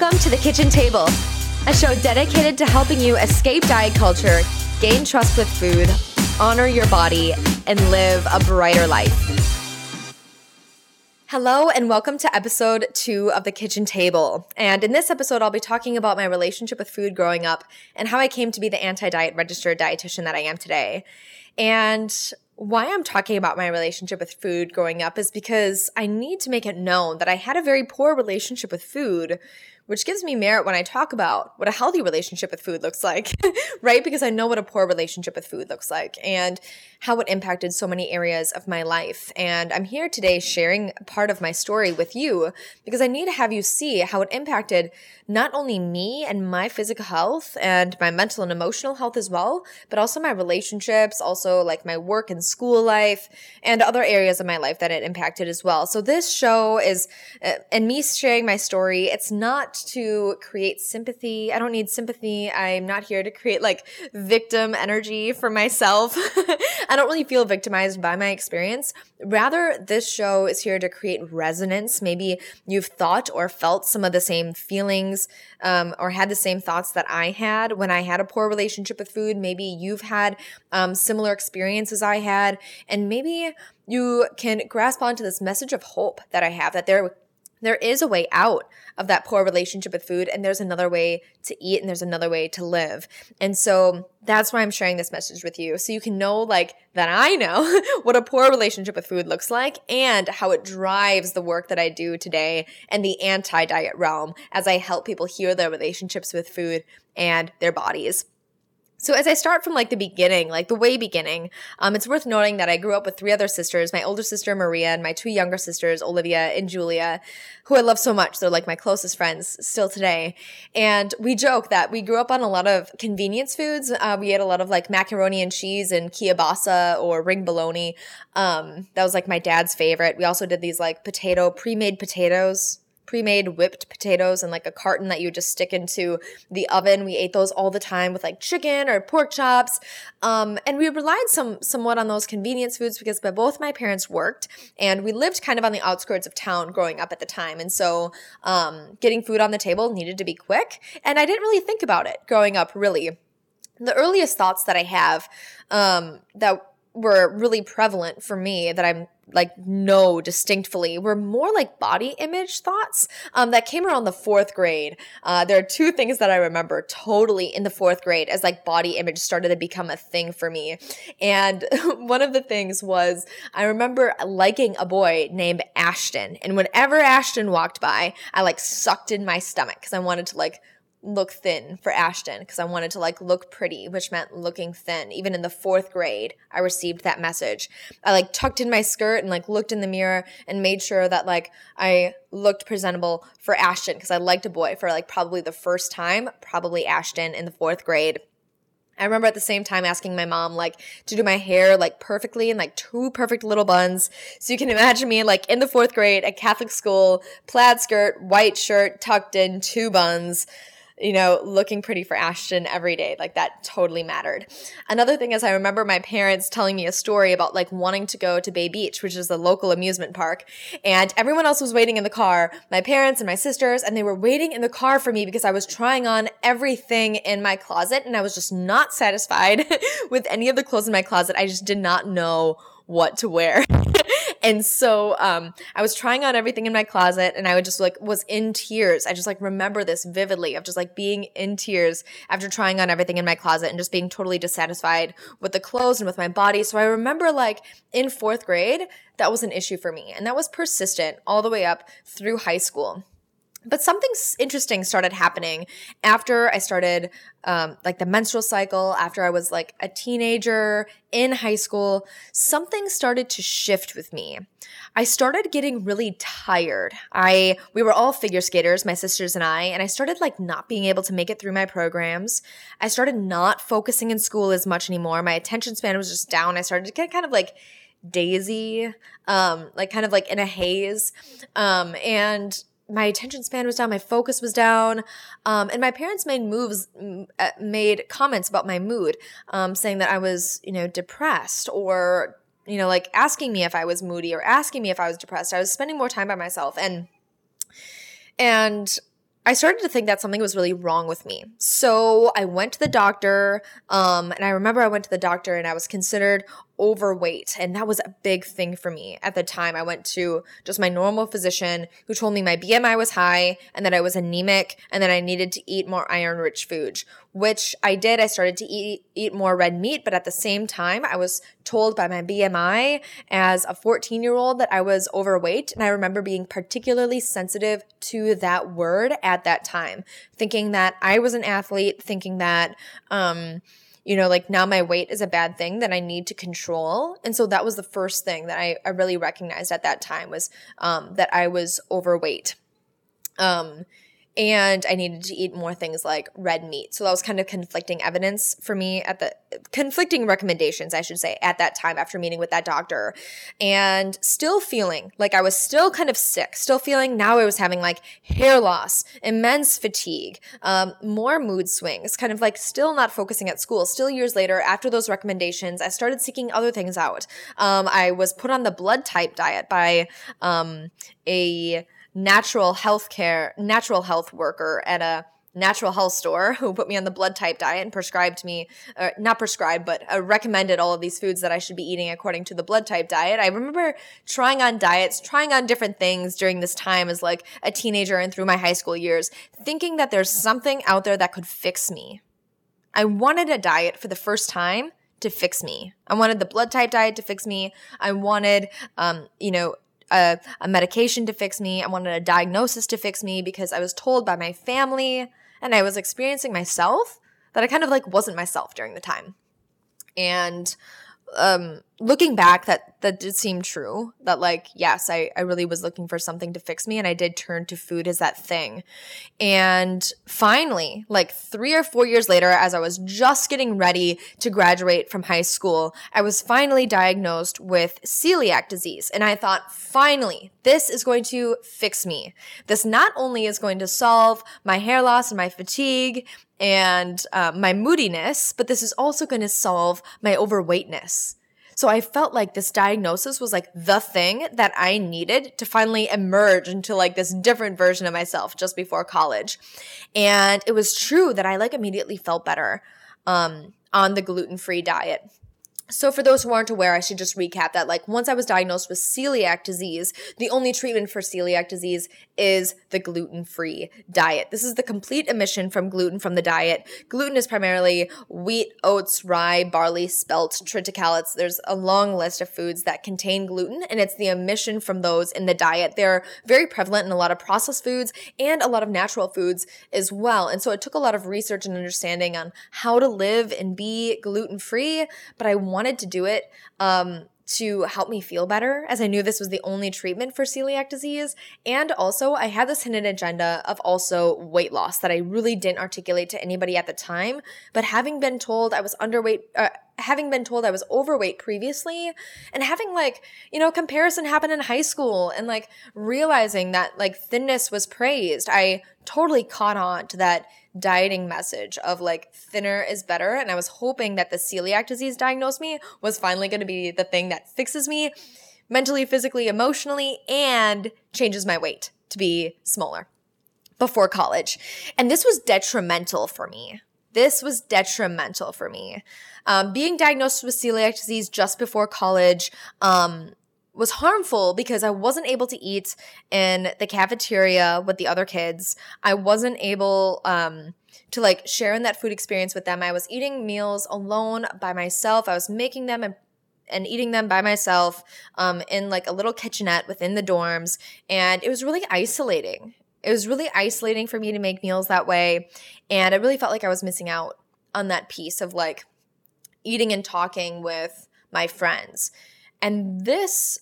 Welcome to the Kitchen Table, a show dedicated to helping you escape diet culture, gain trust with food, honor your body, and live a brighter life. Hello, and welcome to episode two of The Kitchen Table. And in this episode, I'll be talking about my relationship with food growing up and how I came to be the anti diet registered dietitian that I am today. And why I'm talking about my relationship with food growing up is because I need to make it known that I had a very poor relationship with food which gives me merit when I talk about what a healthy relationship with food looks like, right? Because I know what a poor relationship with food looks like and how it impacted so many areas of my life. And I'm here today sharing part of my story with you because I need to have you see how it impacted not only me and my physical health and my mental and emotional health as well, but also my relationships, also like my work and school life and other areas of my life that it impacted as well. So this show is, uh, and me sharing my story, it's not to create sympathy. I don't need sympathy. I'm not here to create like victim energy for myself. I don't really feel victimized by my experience. Rather, this show is here to create resonance. Maybe you've thought or felt some of the same feelings um, or had the same thoughts that I had when I had a poor relationship with food. Maybe you've had um, similar experiences I had, and maybe you can grasp onto this message of hope that I have that there there is a way out of that poor relationship with food and there's another way to eat and there's another way to live. And so that's why I'm sharing this message with you. So you can know like that I know what a poor relationship with food looks like and how it drives the work that I do today and the anti-diet realm as I help people heal their relationships with food and their bodies. So as I start from like the beginning, like the way beginning, um, it's worth noting that I grew up with three other sisters, my older sister Maria and my two younger sisters, Olivia and Julia, who I love so much. They're like my closest friends still today. And we joke that we grew up on a lot of convenience foods. Uh, we ate a lot of like macaroni and cheese and kielbasa or ring bologna. Um, that was like my dad's favorite. We also did these like potato, pre-made potatoes pre-made whipped potatoes and like a carton that you just stick into the oven. We ate those all the time with like chicken or pork chops. Um, and we relied some somewhat on those convenience foods because both my parents worked and we lived kind of on the outskirts of town growing up at the time. And so um, getting food on the table needed to be quick. And I didn't really think about it growing up, really. The earliest thoughts that I have um, that were really prevalent for me that I'm like know distinctly were more like body image thoughts um, that came around the fourth grade. Uh, there are two things that I remember totally in the fourth grade as like body image started to become a thing for me. And one of the things was I remember liking a boy named Ashton. And whenever Ashton walked by, I like sucked in my stomach because I wanted to like look thin for Ashton because I wanted to like look pretty, which meant looking thin. Even in the fourth grade, I received that message. I like tucked in my skirt and like looked in the mirror and made sure that like I looked presentable for Ashton because I liked a boy for like probably the first time, probably Ashton in the fourth grade. I remember at the same time asking my mom like to do my hair like perfectly in like two perfect little buns. So you can imagine me like in the fourth grade at Catholic school, plaid skirt, white shirt, tucked in, two buns you know, looking pretty for Ashton every day. Like that totally mattered. Another thing is I remember my parents telling me a story about like wanting to go to Bay Beach, which is a local amusement park. And everyone else was waiting in the car, my parents and my sisters, and they were waiting in the car for me because I was trying on everything in my closet and I was just not satisfied with any of the clothes in my closet. I just did not know what to wear. And so um, I was trying on everything in my closet and I would just like was in tears. I just like remember this vividly of just like being in tears after trying on everything in my closet and just being totally dissatisfied with the clothes and with my body. So I remember like in fourth grade, that was an issue for me. And that was persistent all the way up through high school. But something interesting started happening after I started um, like the menstrual cycle, after I was like a teenager in high school. Something started to shift with me. I started getting really tired. I we were all figure skaters, my sisters and I, and I started like not being able to make it through my programs. I started not focusing in school as much anymore. My attention span was just down. I started to get kind of like daisy, um, like kind of like in a haze. Um, and my attention span was down, my focus was down, um, and my parents made moves, uh, made comments about my mood, um, saying that I was, you know, depressed or, you know, like asking me if I was moody or asking me if I was depressed. I was spending more time by myself, and and I started to think that something was really wrong with me. So I went to the doctor, um, and I remember I went to the doctor and I was considered overweight. And that was a big thing for me at the time. I went to just my normal physician who told me my BMI was high and that I was anemic and that I needed to eat more iron rich food, which I did. I started to eat, eat more red meat, but at the same time, I was told by my BMI as a 14 year old that I was overweight. And I remember being particularly sensitive to that word at that time, thinking that I was an athlete, thinking that, um, you know, like now my weight is a bad thing that I need to control. And so that was the first thing that I, I really recognized at that time was um, that I was overweight. Um, and I needed to eat more things like red meat. So that was kind of conflicting evidence for me at the conflicting recommendations, I should say, at that time after meeting with that doctor. And still feeling like I was still kind of sick, still feeling now I was having like hair loss, immense fatigue, um, more mood swings, kind of like still not focusing at school. Still years later, after those recommendations, I started seeking other things out. Um, I was put on the blood type diet by um, a natural health care, natural health worker at a natural health store who put me on the blood type diet and prescribed me, uh, not prescribed, but uh, recommended all of these foods that I should be eating according to the blood type diet. I remember trying on diets, trying on different things during this time as like a teenager and through my high school years, thinking that there's something out there that could fix me. I wanted a diet for the first time to fix me. I wanted the blood type diet to fix me. I wanted, um, you know, a, a medication to fix me. I wanted a diagnosis to fix me because I was told by my family and I was experiencing myself that I kind of like wasn't myself during the time. And um looking back that that did seem true that like yes I, I really was looking for something to fix me and i did turn to food as that thing. And finally like three or four years later as i was just getting ready to graduate from high school i was finally diagnosed with celiac disease. And i thought finally this is going to fix me. This not only is going to solve my hair loss and my fatigue and uh, my moodiness but this is also going to solve my overweightness so I felt like this diagnosis was like the thing that I needed to finally emerge into like this different version of myself just before college. And it was true that I like immediately felt better um, on the gluten free diet. So, for those who aren't aware, I should just recap that. Like, once I was diagnosed with celiac disease, the only treatment for celiac disease is the gluten free diet. This is the complete omission from gluten from the diet. Gluten is primarily wheat, oats, rye, barley, spelt, triticale. There's a long list of foods that contain gluten, and it's the omission from those in the diet. They're very prevalent in a lot of processed foods and a lot of natural foods as well. And so, it took a lot of research and understanding on how to live and be gluten free, but I wanted to do it um, to help me feel better, as I knew this was the only treatment for celiac disease. And also, I had this hidden agenda of also weight loss that I really didn't articulate to anybody at the time. But having been told I was underweight, uh, having been told I was overweight previously, and having like, you know, comparison happen in high school and like realizing that like thinness was praised, I totally caught on to that dieting message of like thinner is better. And I was hoping that the celiac disease diagnosed me was finally going to be the thing that fixes me mentally, physically, emotionally, and changes my weight to be smaller before college. And this was detrimental for me. This was detrimental for me. Um, being diagnosed with celiac disease just before college um, was harmful because I wasn't able to eat in the cafeteria with the other kids. I wasn't able um, to like share in that food experience with them. I was eating meals alone by myself. I was making them and and eating them by myself um, in like a little kitchenette within the dorms. And it was really isolating. It was really isolating for me to make meals that way. And I really felt like I was missing out on that piece of like eating and talking with my friends. And this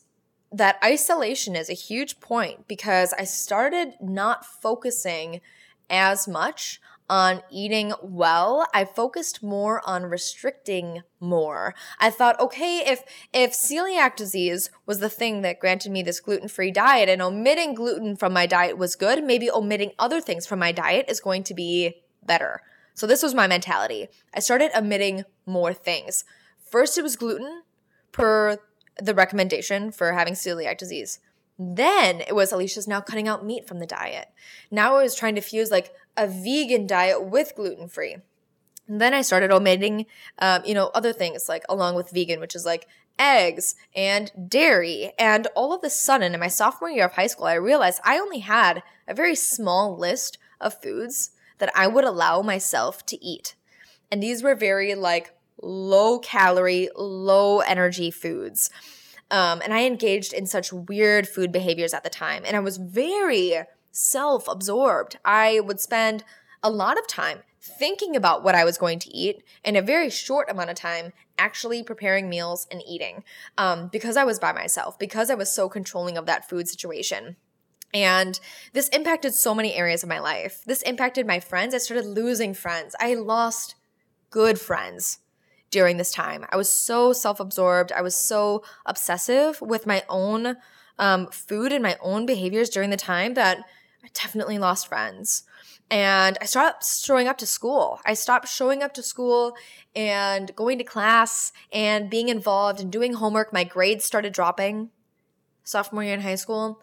that isolation is a huge point because I started not focusing as much on eating well. I focused more on restricting more. I thought, okay, if if celiac disease was the thing that granted me this gluten-free diet and omitting gluten from my diet was good, maybe omitting other things from my diet is going to be better. So this was my mentality. I started omitting more things. First it was gluten per the recommendation for having celiac disease. Then it was Alicia's now cutting out meat from the diet. Now I was trying to fuse like a vegan diet with gluten free. Then I started omitting, um, you know, other things like along with vegan, which is like eggs and dairy. And all of a sudden, in my sophomore year of high school, I realized I only had a very small list of foods that I would allow myself to eat. And these were very like low calorie, low energy foods. Um, and I engaged in such weird food behaviors at the time. And I was very self absorbed. I would spend a lot of time thinking about what I was going to eat in a very short amount of time, actually preparing meals and eating um, because I was by myself, because I was so controlling of that food situation. And this impacted so many areas of my life. This impacted my friends. I started losing friends. I lost good friends during this time. I was so self absorbed. I was so obsessive with my own um, food and my own behaviors during the time that I definitely lost friends. And I stopped showing up to school. I stopped showing up to school and going to class and being involved and doing homework. My grades started dropping sophomore year in high school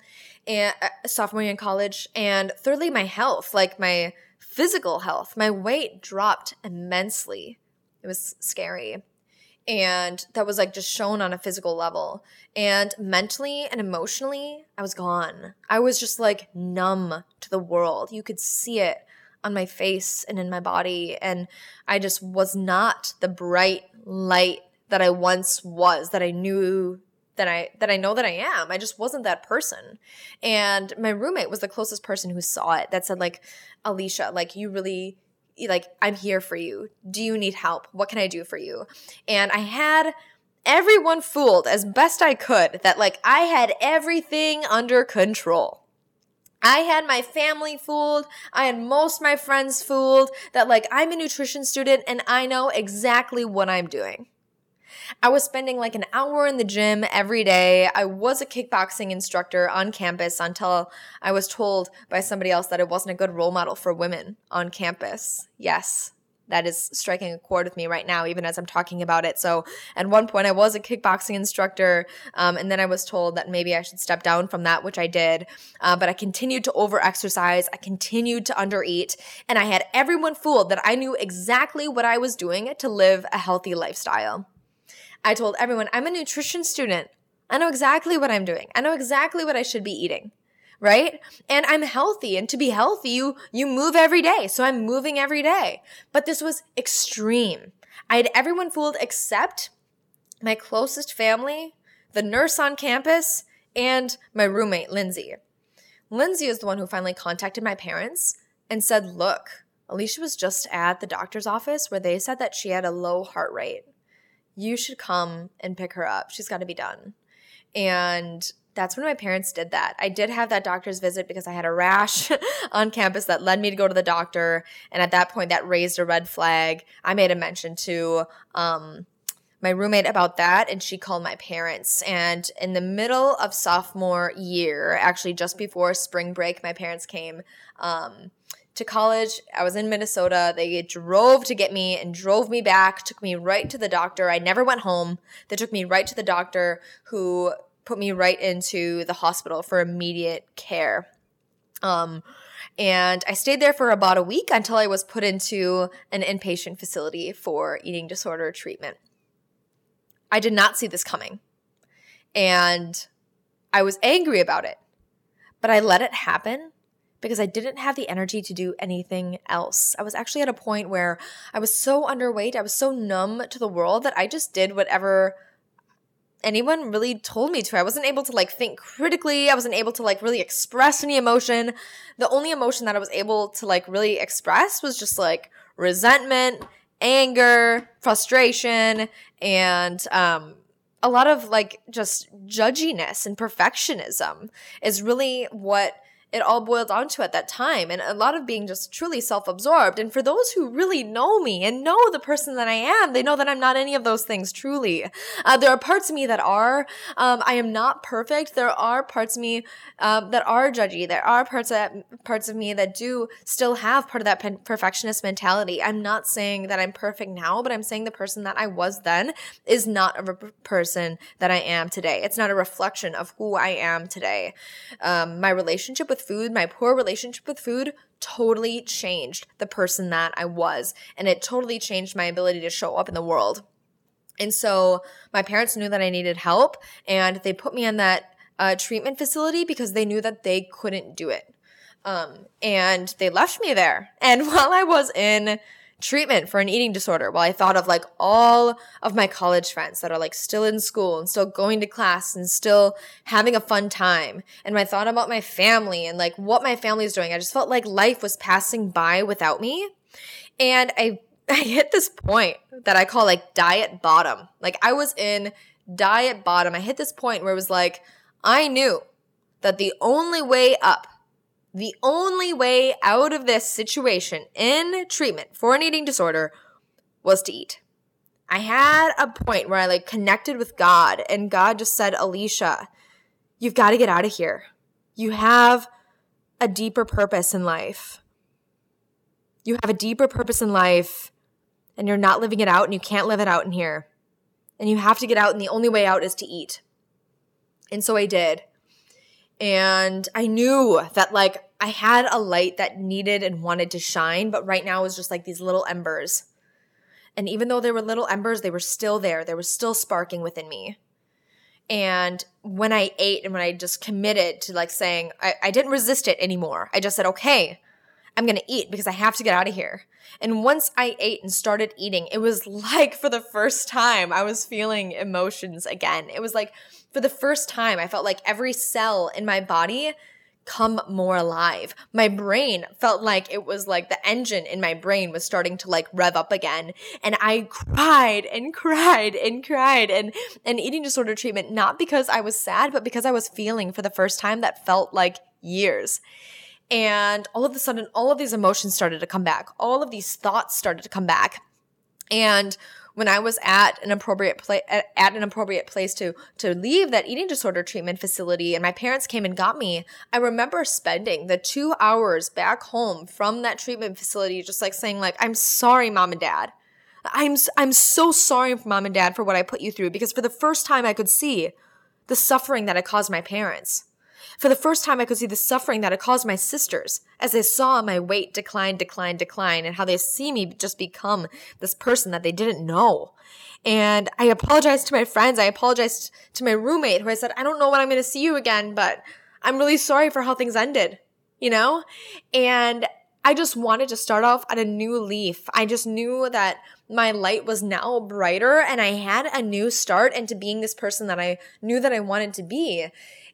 and uh, sophomore year in college. And thirdly, my health, like my physical health, my weight dropped immensely. It was scary. And that was like just shown on a physical level. And mentally and emotionally, I was gone. I was just like numb to the world. You could see it on my face and in my body. And I just was not the bright light that I once was, that I knew that I that I know that I am. I just wasn't that person. And my roommate was the closest person who saw it that said like Alicia, like you really like I'm here for you. Do you need help? What can I do for you? And I had everyone fooled as best I could that like I had everything under control. I had my family fooled. I had most my friends fooled that like I'm a nutrition student and I know exactly what I'm doing. I was spending like an hour in the gym every day. I was a kickboxing instructor on campus until I was told by somebody else that it wasn't a good role model for women on campus. Yes, that is striking a chord with me right now, even as I'm talking about it. So, at one point, I was a kickboxing instructor, um, and then I was told that maybe I should step down from that, which I did. Uh, but I continued to overexercise, I continued to undereat, and I had everyone fooled that I knew exactly what I was doing to live a healthy lifestyle. I told everyone, I'm a nutrition student. I know exactly what I'm doing. I know exactly what I should be eating. Right? And I'm healthy. And to be healthy, you, you move every day. So I'm moving every day. But this was extreme. I had everyone fooled except my closest family, the nurse on campus, and my roommate, Lindsay. Lindsay is the one who finally contacted my parents and said, Look, Alicia was just at the doctor's office where they said that she had a low heart rate you should come and pick her up. She's got to be done. And that's when my parents did that. I did have that doctor's visit because I had a rash on campus that led me to go to the doctor. And at that point, that raised a red flag. I made a mention to um, my roommate about that, and she called my parents. And in the middle of sophomore year, actually just before spring break, my parents came. Um, to college. I was in Minnesota. They drove to get me and drove me back, took me right to the doctor. I never went home. They took me right to the doctor who put me right into the hospital for immediate care. Um, and I stayed there for about a week until I was put into an inpatient facility for eating disorder treatment. I did not see this coming. And I was angry about it, but I let it happen because I didn't have the energy to do anything else. I was actually at a point where I was so underweight, I was so numb to the world that I just did whatever anyone really told me to. I wasn't able to like think critically. I wasn't able to like really express any emotion. The only emotion that I was able to like really express was just like resentment, anger, frustration, and um a lot of like just judginess and perfectionism is really what it all boiled down to at that time and a lot of being just truly self-absorbed. And for those who really know me and know the person that i am they know that i'm not any of those things truly. Uh, there are parts of me that are um, i am not perfect. There are parts of me um, that are judgy. There are parts of parts of me that do still have part of that perfectionist mentality. I'm not saying that i'm perfect now but i'm saying the person that i was then is not a re- person that i am today. It's not a reflection of who i am today. Um, my relationship with food, my poor relationship with food, totally changed the person that I was. And it totally changed my ability to show up in the world. And so my parents knew that I needed help and they put me in that uh, treatment facility because they knew that they couldn't do it. Um, and they left me there. And while I was in treatment for an eating disorder while I thought of like all of my college friends that are like still in school and still going to class and still having a fun time. And I thought about my family and like what my family is doing. I just felt like life was passing by without me. And I I hit this point that I call like diet bottom. Like I was in diet bottom. I hit this point where it was like I knew that the only way up the only way out of this situation in treatment for an eating disorder was to eat. I had a point where I like connected with God and God just said, Alicia, you've got to get out of here. You have a deeper purpose in life. You have a deeper purpose in life and you're not living it out and you can't live it out in here. And you have to get out and the only way out is to eat. And so I did. And I knew that like I had a light that needed and wanted to shine, but right now it was just like these little embers. And even though they were little embers, they were still there. They were still sparking within me. And when I ate and when I just committed to like saying, I, I didn't resist it anymore. I just said, okay, I'm going to eat because I have to get out of here. And once I ate and started eating, it was like for the first time I was feeling emotions again. It was like for the first time, I felt like every cell in my body come more alive. My brain felt like it was like the engine in my brain was starting to like rev up again. And I cried and cried and cried and, and eating disorder treatment, not because I was sad, but because I was feeling for the first time that felt like years. And all of a sudden, all of these emotions started to come back. All of these thoughts started to come back. And when I was at an appropriate place at an appropriate place to to leave that eating disorder treatment facility and my parents came and got me, I remember spending the 2 hours back home from that treatment facility just like saying like I'm sorry mom and dad. I'm I'm so sorry for mom and dad for what I put you through because for the first time I could see the suffering that I caused my parents. For the first time, I could see the suffering that it caused my sisters as they saw my weight decline, decline, decline, and how they see me just become this person that they didn't know. And I apologized to my friends. I apologized to my roommate who I said, I don't know when I'm going to see you again, but I'm really sorry for how things ended, you know? And I just wanted to start off at a new leaf. I just knew that my light was now brighter and I had a new start into being this person that I knew that I wanted to be.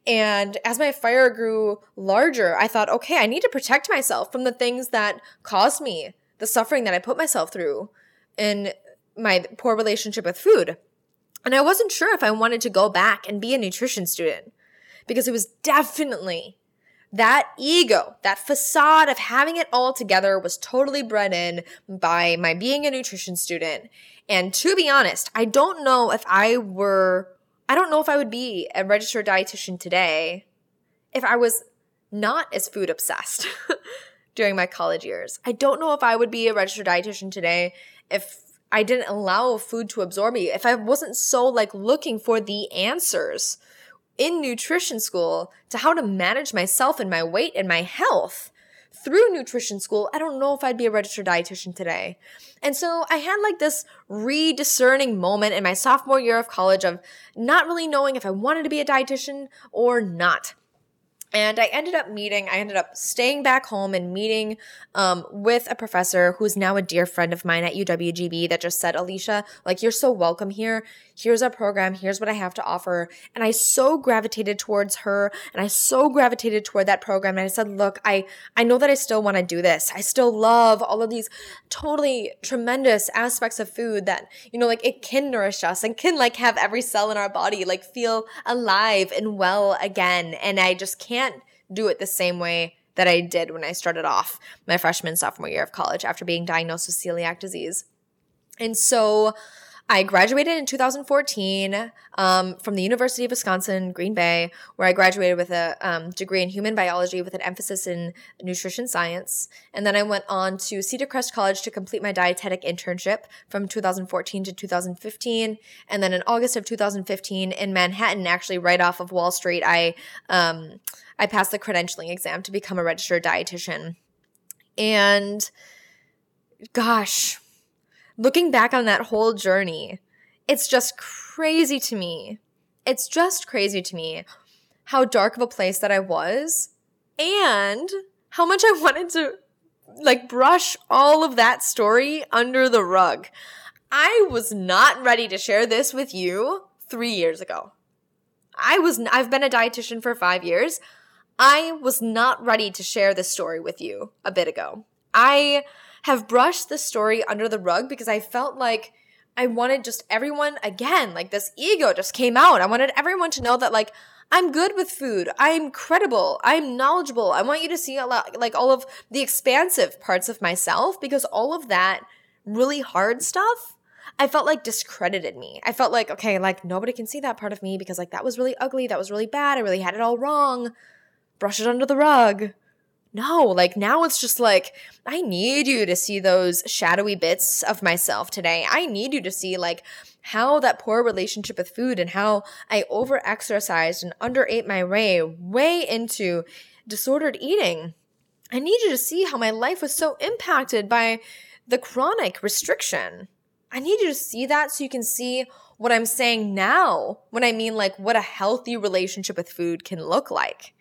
And as my fire grew larger, I thought, okay, I need to protect myself from the things that caused me the suffering that I put myself through in my poor relationship with food. And I wasn't sure if I wanted to go back and be a nutrition student because it was definitely that ego, that facade of having it all together was totally bred in by my being a nutrition student. And to be honest, I don't know if I were I don't know if I would be a registered dietitian today if I was not as food obsessed during my college years. I don't know if I would be a registered dietitian today if I didn't allow food to absorb me, if I wasn't so like looking for the answers in nutrition school to how to manage myself and my weight and my health through nutrition school, I don't know if I'd be a registered dietitian today. And so I had like this rediscerning moment in my sophomore year of college of not really knowing if I wanted to be a dietitian or not. And I ended up meeting, I ended up staying back home and meeting um, with a professor who's now a dear friend of mine at UWGB that just said, Alicia, like, you're so welcome here. Here's our program. Here's what I have to offer. And I so gravitated towards her and I so gravitated toward that program. And I said, look, I, I know that I still want to do this. I still love all of these totally tremendous aspects of food that, you know, like it can nourish us and can like have every cell in our body like feel alive and well again. And I just can't can't do it the same way that I did when I started off my freshman sophomore year of college after being diagnosed with celiac disease. And so I graduated in 2014 um, from the University of Wisconsin, Green Bay, where I graduated with a um, degree in human biology with an emphasis in nutrition science. And then I went on to Cedar Crest College to complete my dietetic internship from 2014 to 2015. And then in August of 2015 in Manhattan, actually right off of Wall Street, I um, I passed the credentialing exam to become a registered dietitian. And gosh looking back on that whole journey, it's just crazy to me. It's just crazy to me how dark of a place that I was and how much I wanted to like brush all of that story under the rug. I was not ready to share this with you 3 years ago. I was I've been a dietitian for 5 years. I was not ready to share this story with you a bit ago. I have brushed the story under the rug because I felt like I wanted just everyone, again, like this ego just came out. I wanted everyone to know that, like, I'm good with food. I'm credible. I'm knowledgeable. I want you to see a lot, like all of the expansive parts of myself because all of that really hard stuff I felt like discredited me. I felt like, okay, like nobody can see that part of me because like that was really ugly. That was really bad. I really had it all wrong. Brush it under the rug. No, like now it's just like, I need you to see those shadowy bits of myself today. I need you to see like how that poor relationship with food and how I over exercised and underate my way way into disordered eating. I need you to see how my life was so impacted by the chronic restriction. I need you to see that so you can see what I'm saying now when I mean like what a healthy relationship with food can look like.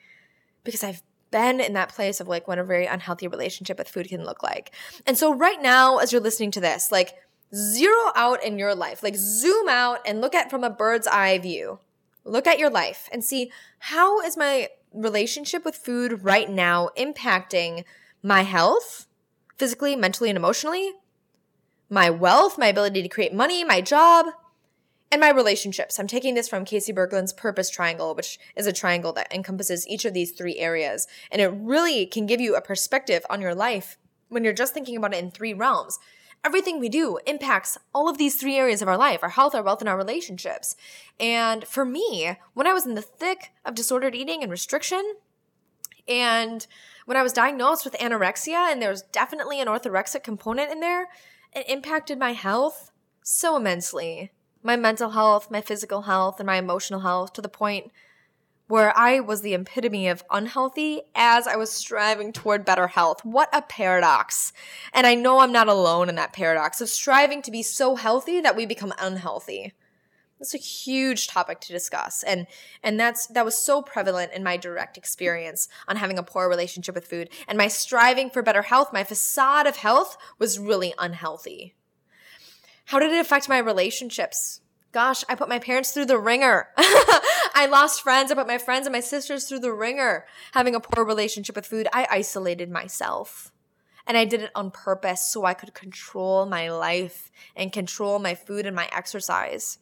Because I've been in that place of like what a very unhealthy relationship with food can look like. And so right now, as you're listening to this, like zero out in your life, like zoom out and look at from a bird's eye view. Look at your life and see how is my relationship with food right now impacting my health, physically, mentally, and emotionally, my wealth, my ability to create money, my job, and my relationships. I'm taking this from Casey Berglund's Purpose Triangle, which is a triangle that encompasses each of these three areas. And it really can give you a perspective on your life when you're just thinking about it in three realms. Everything we do impacts all of these three areas of our life our health, our wealth, and our relationships. And for me, when I was in the thick of disordered eating and restriction, and when I was diagnosed with anorexia, and there was definitely an orthorexic component in there, it impacted my health so immensely my mental health, my physical health, and my emotional health to the point where I was the epitome of unhealthy as I was striving toward better health. What a paradox. And I know I'm not alone in that paradox of striving to be so healthy that we become unhealthy. That's a huge topic to discuss. And and that's that was so prevalent in my direct experience on having a poor relationship with food. And my striving for better health, my facade of health was really unhealthy. How did it affect my relationships? Gosh, I put my parents through the ringer. I lost friends. I put my friends and my sisters through the ringer. Having a poor relationship with food, I isolated myself. And I did it on purpose so I could control my life and control my food and my exercise.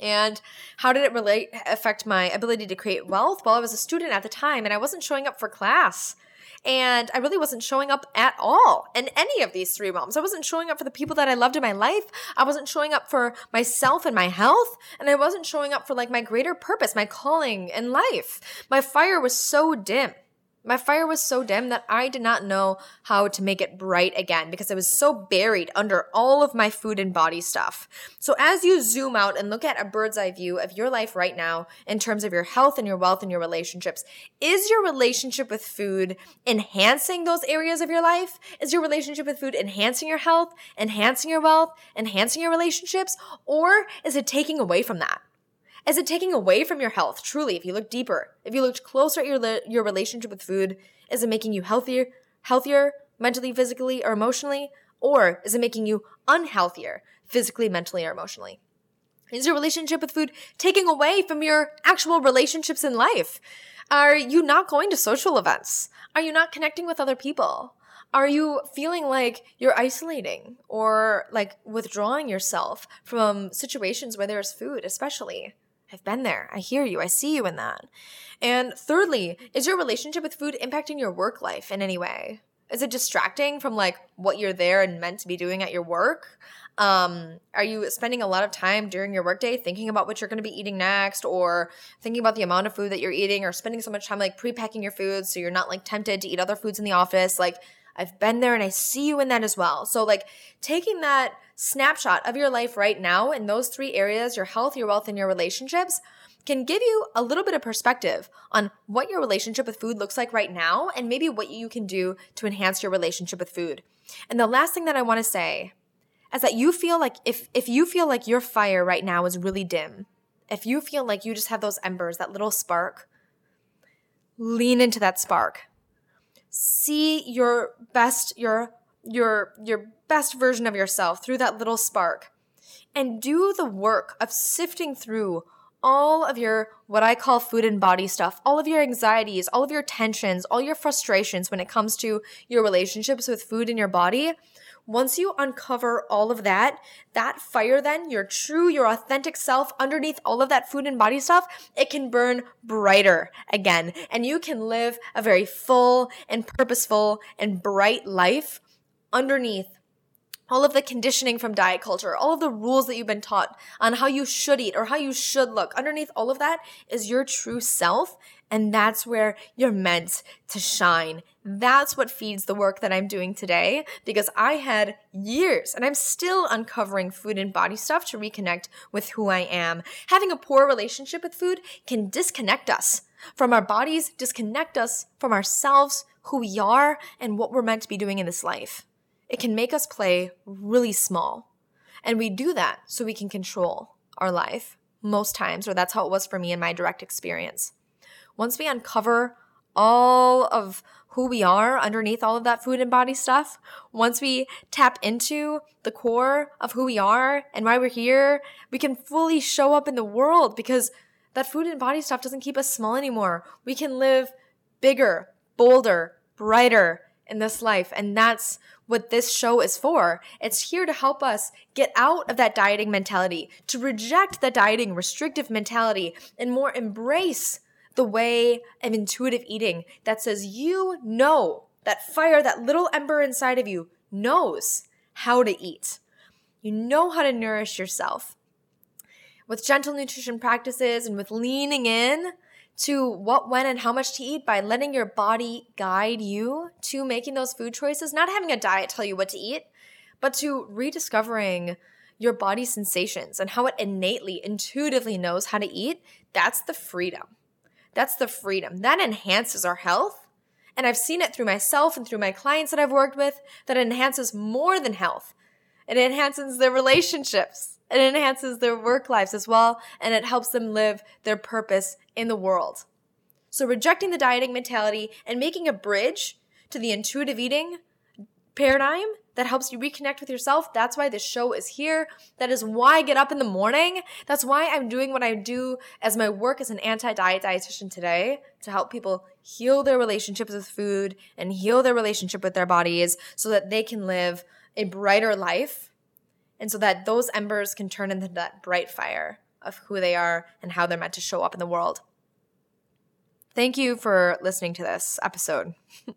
And how did it relate affect my ability to create wealth? Well, I was a student at the time and I wasn't showing up for class. And I really wasn't showing up at all in any of these three realms. I wasn't showing up for the people that I loved in my life. I wasn't showing up for myself and my health. And I wasn't showing up for like my greater purpose, my calling in life. My fire was so dim. My fire was so dim that I did not know how to make it bright again because I was so buried under all of my food and body stuff. So, as you zoom out and look at a bird's eye view of your life right now in terms of your health and your wealth and your relationships, is your relationship with food enhancing those areas of your life? Is your relationship with food enhancing your health, enhancing your wealth, enhancing your relationships? Or is it taking away from that? Is it taking away from your health? Truly, if you look deeper, if you looked closer at your your relationship with food, is it making you healthier, healthier mentally, physically, or emotionally, or is it making you unhealthier physically, mentally, or emotionally? Is your relationship with food taking away from your actual relationships in life? Are you not going to social events? Are you not connecting with other people? Are you feeling like you're isolating or like withdrawing yourself from situations where there's food, especially? I've been there. I hear you. I see you in that. And thirdly, is your relationship with food impacting your work life in any way? Is it distracting from like what you're there and meant to be doing at your work? Um, are you spending a lot of time during your workday thinking about what you're going to be eating next or thinking about the amount of food that you're eating or spending so much time like pre-packing your food so you're not like tempted to eat other foods in the office? Like I've been there and I see you in that as well. So like taking that snapshot of your life right now in those three areas, your health, your wealth, and your relationships, can give you a little bit of perspective on what your relationship with food looks like right now and maybe what you can do to enhance your relationship with food. And the last thing that I want to say is that you feel like if if you feel like your fire right now is really dim, if you feel like you just have those embers, that little spark, lean into that spark. See your best your your your best version of yourself through that little spark and do the work of sifting through all of your what I call food and body stuff, all of your anxieties, all of your tensions, all your frustrations when it comes to your relationships with food and your body. Once you uncover all of that, that fire then, your true, your authentic self underneath all of that food and body stuff, it can burn brighter again. And you can live a very full and purposeful and bright life underneath all of the conditioning from diet culture, all of the rules that you've been taught on how you should eat or how you should look. Underneath all of that is your true self. And that's where you're meant to shine. That's what feeds the work that I'm doing today because I had years and I'm still uncovering food and body stuff to reconnect with who I am. Having a poor relationship with food can disconnect us from our bodies, disconnect us from ourselves, who we are, and what we're meant to be doing in this life it can make us play really small. And we do that so we can control our life most times, or that's how it was for me in my direct experience. Once we uncover all of who we are underneath all of that food and body stuff, once we tap into the core of who we are and why we're here, we can fully show up in the world because that food and body stuff doesn't keep us small anymore. We can live bigger, bolder, brighter in this life. And that's what this show is for. It's here to help us get out of that dieting mentality, to reject the dieting restrictive mentality, and more embrace the way of intuitive eating that says you know that fire, that little ember inside of you knows how to eat. You know how to nourish yourself. With gentle nutrition practices and with leaning in to what, when, and how much to eat by letting your body guide you to making those food choices, not having a diet tell you what to eat, but to rediscovering your body sensations and how it innately, intuitively knows how to eat. That's the freedom. That's the freedom. That enhances our health. And I've seen it through myself and through my clients that I've worked with that enhances more than health. It enhances their relationships. It enhances their work lives as well, and it helps them live their purpose in the world. So, rejecting the dieting mentality and making a bridge to the intuitive eating paradigm that helps you reconnect with yourself. That's why this show is here. That is why I get up in the morning. That's why I'm doing what I do as my work as an anti diet dietitian today to help people heal their relationships with food and heal their relationship with their bodies so that they can live a brighter life and so that those embers can turn into that bright fire of who they are and how they're meant to show up in the world. Thank you for listening to this episode.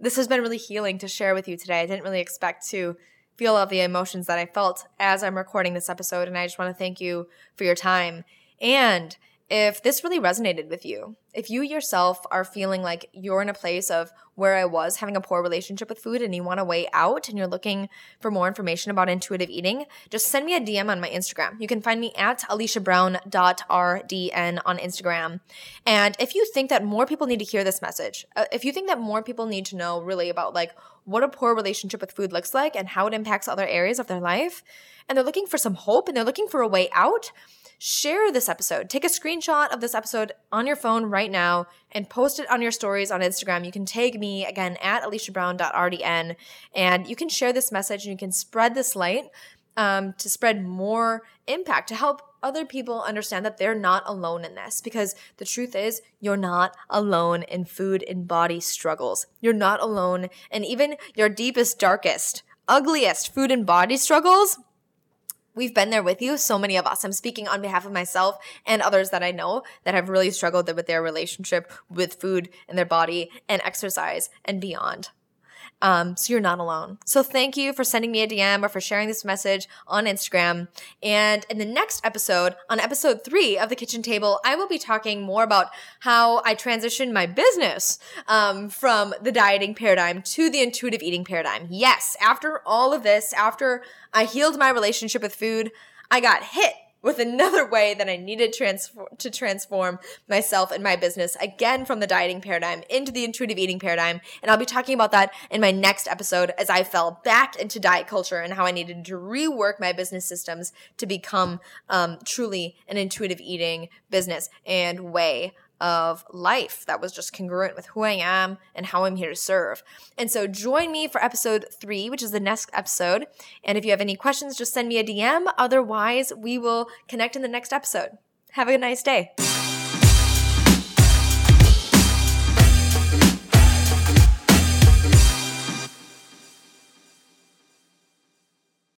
this has been really healing to share with you today. I didn't really expect to feel all the emotions that I felt as I'm recording this episode, and I just want to thank you for your time. And if this really resonated with you, if you yourself are feeling like you're in a place of where I was having a poor relationship with food and you want a way out and you're looking for more information about intuitive eating, just send me a DM on my Instagram. You can find me at aliciabrown.rdn on Instagram. And if you think that more people need to hear this message, uh, if you think that more people need to know really about like what a poor relationship with food looks like and how it impacts other areas of their life, and they're looking for some hope and they're looking for a way out, share this episode. Take a screenshot of this episode on your phone right now and post it on your stories on Instagram. You can tag me again at aliciabrown.rdn and you can share this message and you can spread this light um, to spread more impact to help other people understand that they're not alone in this because the truth is you're not alone in food and body struggles. You're not alone and even your deepest, darkest, ugliest food and body struggles We've been there with you, so many of us. I'm speaking on behalf of myself and others that I know that have really struggled with their relationship with food and their body and exercise and beyond. Um, so you're not alone. So thank you for sending me a DM or for sharing this message on Instagram. And in the next episode, on episode three of the kitchen table, I will be talking more about how I transitioned my business um, from the dieting paradigm to the intuitive eating paradigm. Yes, after all of this, after I healed my relationship with food, I got hit with another way that I needed to transform myself and my business again from the dieting paradigm into the intuitive eating paradigm. And I'll be talking about that in my next episode as I fell back into diet culture and how I needed to rework my business systems to become um, truly an intuitive eating business and way of life that was just congruent with who I am and how I'm here to serve. And so join me for episode three, which is the next episode. And if you have any questions, just send me a DM. Otherwise, we will connect in the next episode. Have a nice day.